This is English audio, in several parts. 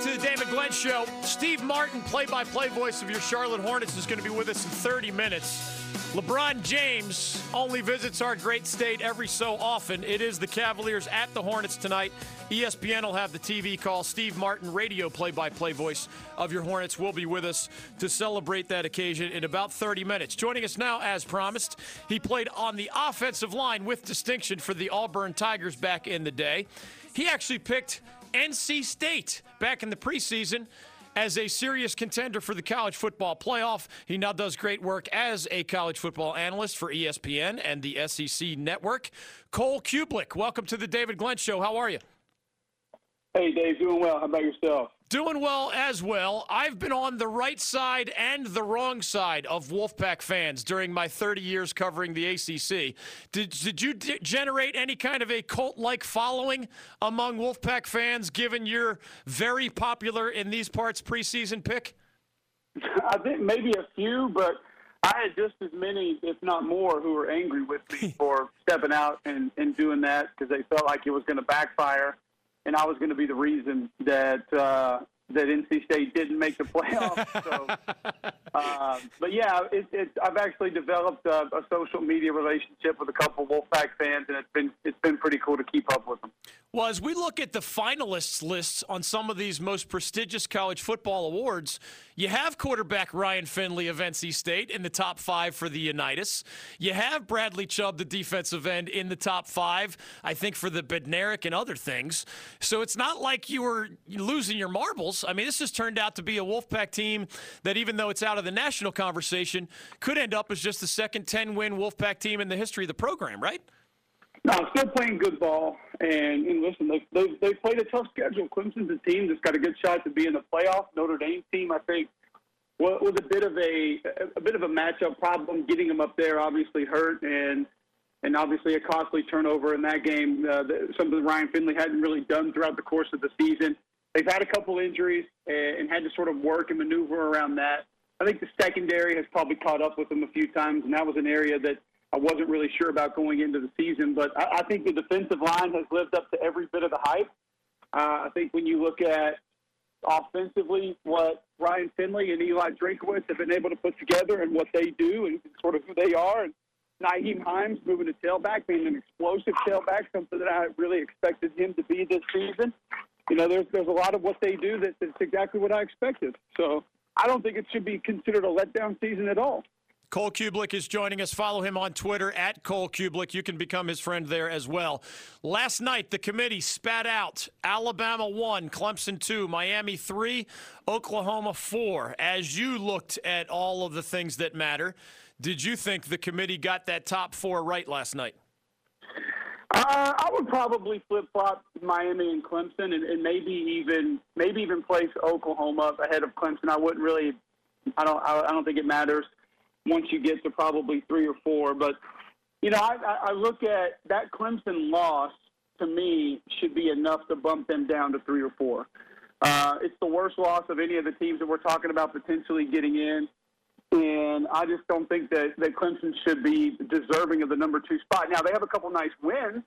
to the David Glenn Show. Steve Martin, play by play voice of your Charlotte Hornets, is going to be with us in 30 minutes. LeBron James only visits our great state every so often. It is the Cavaliers at the Hornets tonight. ESPN will have the TV call. Steve Martin, radio play by play voice of your Hornets, will be with us to celebrate that occasion in about 30 minutes. Joining us now, as promised, he played on the offensive line with distinction for the Auburn Tigers back in the day. He actually picked NC State back in the preseason as a serious contender for the college football playoff. He now does great work as a college football analyst for ESPN and the SEC network. Cole Cubelic, welcome to the David Glenn Show. How are you? Hey, Dave, doing well. How about yourself? Doing well as well. I've been on the right side and the wrong side of Wolfpack fans during my 30 years covering the ACC. Did, did you d- generate any kind of a cult like following among Wolfpack fans given your very popular in these parts preseason pick? I think maybe a few, but I had just as many, if not more, who were angry with me for stepping out and, and doing that because they felt like it was going to backfire and I was going to be the reason that uh, that NC State didn't make the playoffs. So, uh, but yeah, it, it, I've actually developed a, a, social media relationship with a couple of Wolfpack fans, and it's been it's been pretty cool to keep up with them. Well, as we look at the finalists lists on some of these most prestigious college football awards, you have quarterback Ryan Finley of NC State in the top five for the Unitas. You have Bradley Chubb, the defensive end, in the top five, I think, for the Bednarik and other things. So it's not like you were losing your marbles. I mean, this has turned out to be a Wolfpack team that, even though it's out of the national conversation, could end up as just the second 10 win Wolfpack team in the history of the program, right? No, still playing good ball. And, and listen, they, they, they played a tough schedule. Clemson's a team that's got a good shot to be in the playoff. Notre Dame team, I think, was a bit of a a bit of a matchup problem. Getting them up there obviously hurt, and and obviously a costly turnover in that game. Uh, something Ryan Finley hadn't really done throughout the course of the season. They've had a couple injuries and, had to sort of work and maneuver around that. I think the secondary has probably caught up with them a few times, and that was an area that I wasn't really sure about going into the season, but I, I think the defensive line has lived up to every bit of the hype. Uh, I think when you look at offensively what Ryan Finley and Eli Drinkwitz have been able to put together and what they do and sort of who they are, and Nyheim Hines moving to tailback, being an explosive tailback, something that I really expected him to be this season. You know, there's there's a lot of what they do that, that's exactly what I expected. So I don't think it should be considered a letdown season at all. Cole Cubelic is joining us. Follow him on Twitter at Cole Cubelic. You can become his friend there as well. Last night, the committee spat out Alabama 1, Clemson 2, Miami 3, Oklahoma 4. As you looked at all of the things that matter, did you think the committee got that top four right last night? Uh, I would probably flip flop Miami and Clemson, and, and maybe even maybe even place Oklahoma ahead of Clemson. I wouldn't really. I don't. I don't think it matters once you get to probably three or four. But you know, I, I look at that Clemson loss to me should be enough to bump them down to three or four. Uh, it's the worst loss of any of the teams that we're talking about potentially getting in. And I just don't think that, that Clemson should be deserving of the number two spot. Now, they have a couple nice wins.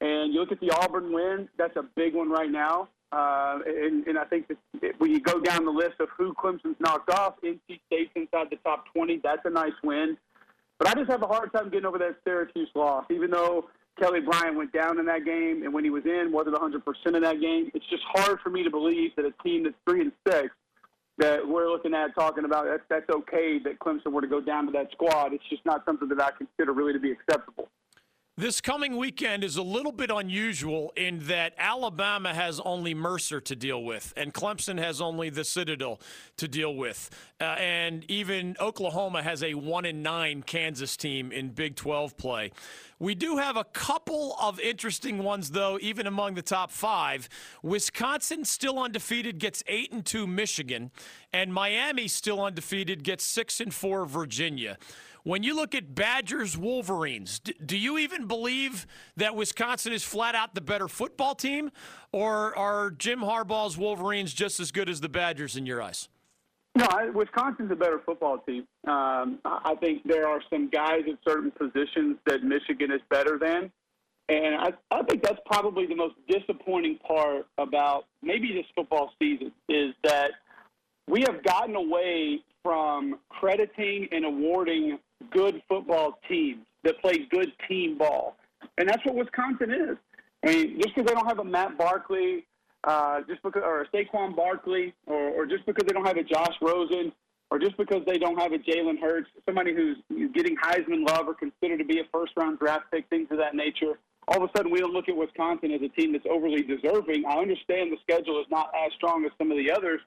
And you look at the Auburn win, that's a big one right now. Uh, and, and I think that when you go down the list of who Clemson's knocked off, NC State's inside the top 20. That's a nice win. But I just have a hard time getting over that Syracuse loss, even though Kelly Bryant went down in that game, and when he was in, wasn't 100% in that game. It's just hard for me to believe that a team that's three and six that we're looking at talking about that's that's okay that Clemson were to go down to that squad. It's just not something that I consider really to be acceptable. This coming weekend is a little bit unusual in that Alabama has only Mercer to deal with, and Clemson has only the Citadel to deal with, uh, and even Oklahoma has a one in nine Kansas team in Big 12 play. We do have a couple of interesting ones, though, even among the top five. Wisconsin still undefeated gets eight and two Michigan, and Miami still undefeated gets six and four Virginia. When you look at Badgers Wolverines, do you even believe that Wisconsin is flat out the better football team, or are Jim Harbaugh's Wolverines just as good as the Badgers in your eyes? No, I, Wisconsin's a better football team. Um, I think there are some guys at certain positions that Michigan is better than. And I, I think that's probably the most disappointing part about maybe this football season is that we have gotten away from crediting and awarding good football teams that play good team ball. And that's what Wisconsin is. I mean, just because they don't have a Matt Barkley, uh, just because, or a Saquon Barkley, or, or just because they don't have a Josh Rosen, or just because they don't have a Jalen Hurts, somebody who's getting Heisman love or considered to be a first round draft pick, things of that nature. All of a sudden, we don't look at Wisconsin as a team that's overly deserving. I understand the schedule is not as strong as some of the others,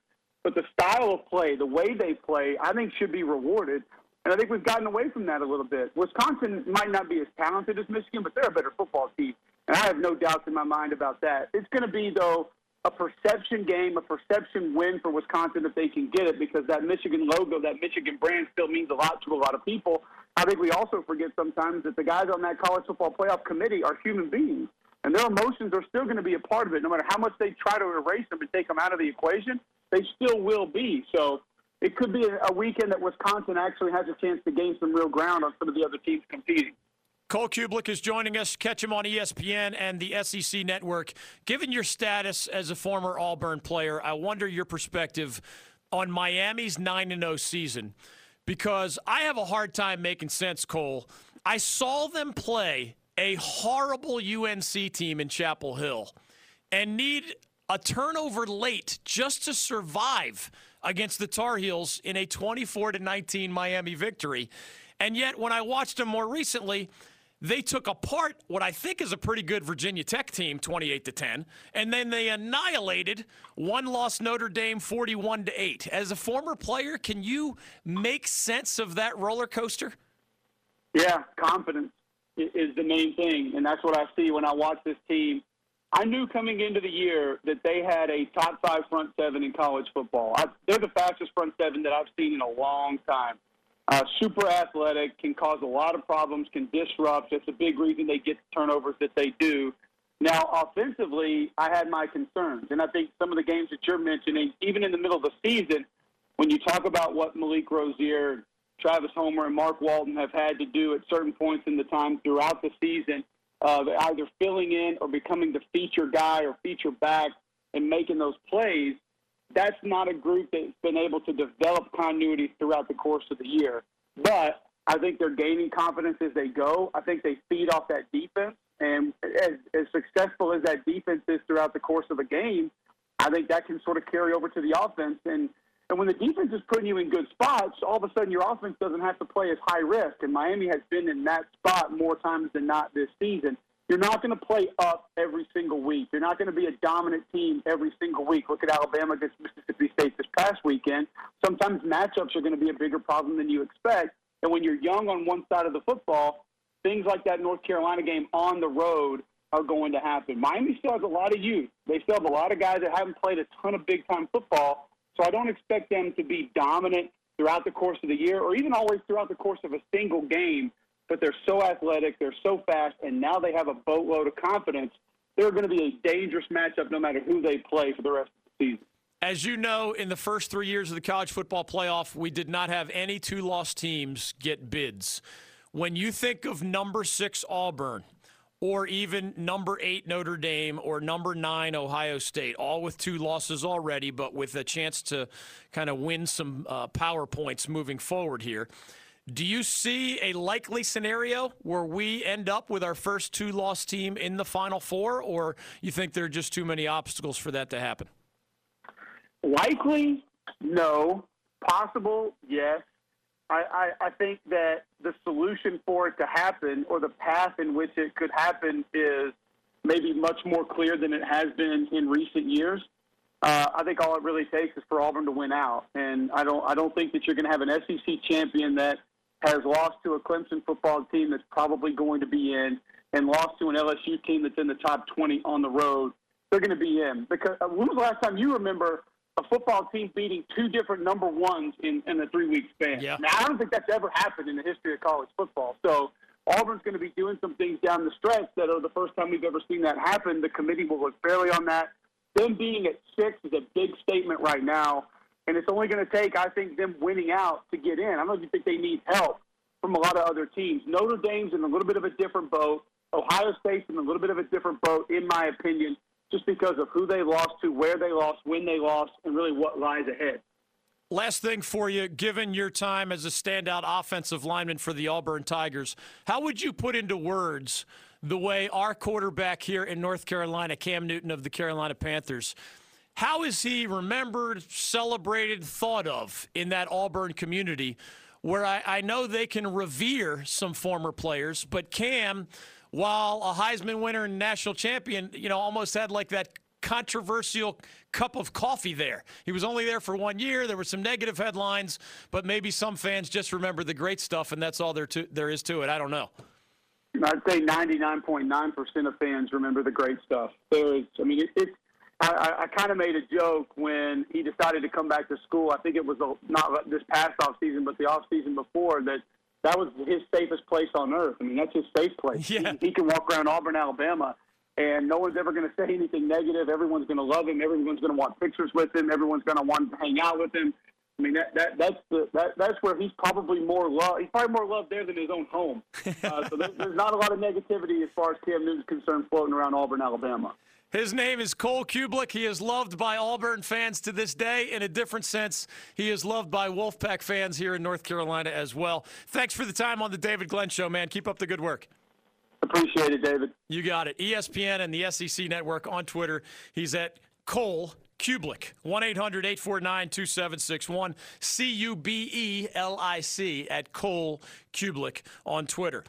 but the style of play, the way they play, I think should be rewarded. And I think we've gotten away from that a little bit. Wisconsin might not be as talented as Michigan, but they're a better football team. And I have no doubts in my mind about that. It's going to be, though, a perception game, a perception win for Wisconsin if they can get it, because that Michigan logo, that Michigan brand still means a lot to a lot of people. I think we also forget sometimes that the guys on that college football playoff committee are human beings, and their emotions are still going to be a part of it. No matter how much they try to erase them and take them out of the equation, they still will be. So it could be a weekend that Wisconsin actually has a chance to gain some real ground on some of the other teams competing. Cole Cubelic is joining us. Catch him on ESPN and the SEC network. Given your status as a former Auburn player, I wonder your perspective on Miami's 9 0 season because I have a hard time making sense, Cole. I saw them play a horrible UNC team in Chapel Hill and need a turnover late just to survive against the Tar Heels in a 24 to 19 Miami victory. And yet, when I watched them more recently, they took apart what I think is a pretty good Virginia Tech team, 28 to 10, and then they annihilated one loss Notre Dame 41 to 8. As a former player, can you make sense of that roller coaster? Yeah, confidence is the main thing, and that's what I see when I watch this team. I knew coming into the year that they had a top five front seven in college football. I, they're the fastest front seven that I've seen in a long time. Uh, super athletic, can cause a lot of problems, can disrupt. That's a big reason they get the turnovers that they do. Now, offensively, I had my concerns. And I think some of the games that you're mentioning, even in the middle of the season, when you talk about what Malik Rosier, Travis Homer, and Mark Walton have had to do at certain points in the time throughout the season, uh, either filling in or becoming the feature guy or feature back and making those plays, that's not a group that's been able to develop continuity throughout the course of the year. But I think they're gaining confidence as they go. I think they feed off that defense. And as, as successful as that defense is throughout the course of a game, I think that can sort of carry over to the offense. And, and when the defense is putting you in good spots, all of a sudden your offense doesn't have to play as high risk. And Miami has been in that spot more times than not this season. You're not going to play up every single week. You're not going to be a dominant team every single week. Look at Alabama against Mississippi State this past weekend. Sometimes matchups are going to be a bigger problem than you expect. And when you're young on one side of the football, things like that North Carolina game on the road are going to happen. Miami still has a lot of youth. They still have a lot of guys that haven't played a ton of big time football. So I don't expect them to be dominant throughout the course of the year or even always throughout the course of a single game but they're so athletic, they're so fast, and now they have a boatload of confidence. They're going to be a dangerous matchup no matter who they play for the rest of the season. As you know, in the first three years of the college football playoff, we did not have any two loss teams get bids. When you think of number six Auburn, or even number eight Notre Dame or number nine Ohio State, all with two losses already, but with a chance to kind of win some uh, power points moving forward here. Do you see a likely scenario where we end up with our first two loss team in the Final Four, or you think there are just too many obstacles for that to happen? Likely, no. Possible, yes. I, I, I think that the solution for it to happen, or the path in which it could happen, is maybe much more clear than it has been in recent years. Uh, I think all it really takes is for Auburn to win out, and I don't I don't think that you're going to have an SEC champion that has lost to a Clemson football team that's probably going to be in, and lost to an LSU team that's in the top 20 on the road, they're going to be in. Because uh, when was the last time you remember a football team beating two different number ones in, in a three week span? Yeah. Now, I don't think that's ever happened in the history of college football. So Auburn's going to be doing some things down the stretch that are the first time we've ever seen that happen. The committee will look fairly on that. Them being at six is a big statement right now. And it's only going to take, I think, them winning out to get in. I don't think they need help from a lot of other teams. Notre Dame's in a little bit of a different boat. Ohio State's in a little bit of a different boat, in my opinion, just because of who they lost to, where they lost, when they lost, and really what lies ahead. Last thing for you, given your time as a standout offensive lineman for the Auburn Tigers, how would you put into words the way our quarterback here in North Carolina, Cam Newton of the Carolina Panthers, how is he remembered, celebrated, thought of in that Auburn community where I, I know they can revere some former players, but Cam, while a Heisman winner and national champion, you know, almost had like that controversial cup of coffee there. He was only there for one year. There were some negative headlines, but maybe some fans just remember the great stuff, and that's all there to, there is to it. I don't know. I'd say 99.9% of fans remember the great stuff. There is, I mean, it, it's. I, I kind of made a joke when he decided to come back to school. I think it was a, not this past off season, but the off season before that. That was his safest place on earth. I mean, that's his safe place. Yeah. He, he can walk around Auburn, Alabama, and no one's ever going to say anything negative. Everyone's going to love him. Everyone's going to want pictures with him. Everyone's going to want to hang out with him. I mean, that, that that's the that, that's where he's probably more loved. He's probably more loved there than his own home. Uh, so there's, there's not a lot of negativity as far as Cam Newton's concerned floating around Auburn, Alabama. His name is Cole Cubelic. He is loved by Auburn fans to this day. In a different sense, he is loved by Wolfpack fans here in North Carolina as well. Thanks for the time on the David Glenn Show, man. Keep up the good work. Appreciate it, David. You got it. ESPN and the SEC Network on Twitter. He's at Cole Cubelic, 1 800 849 2761. C U B E L I C at Cole Cubelic on Twitter.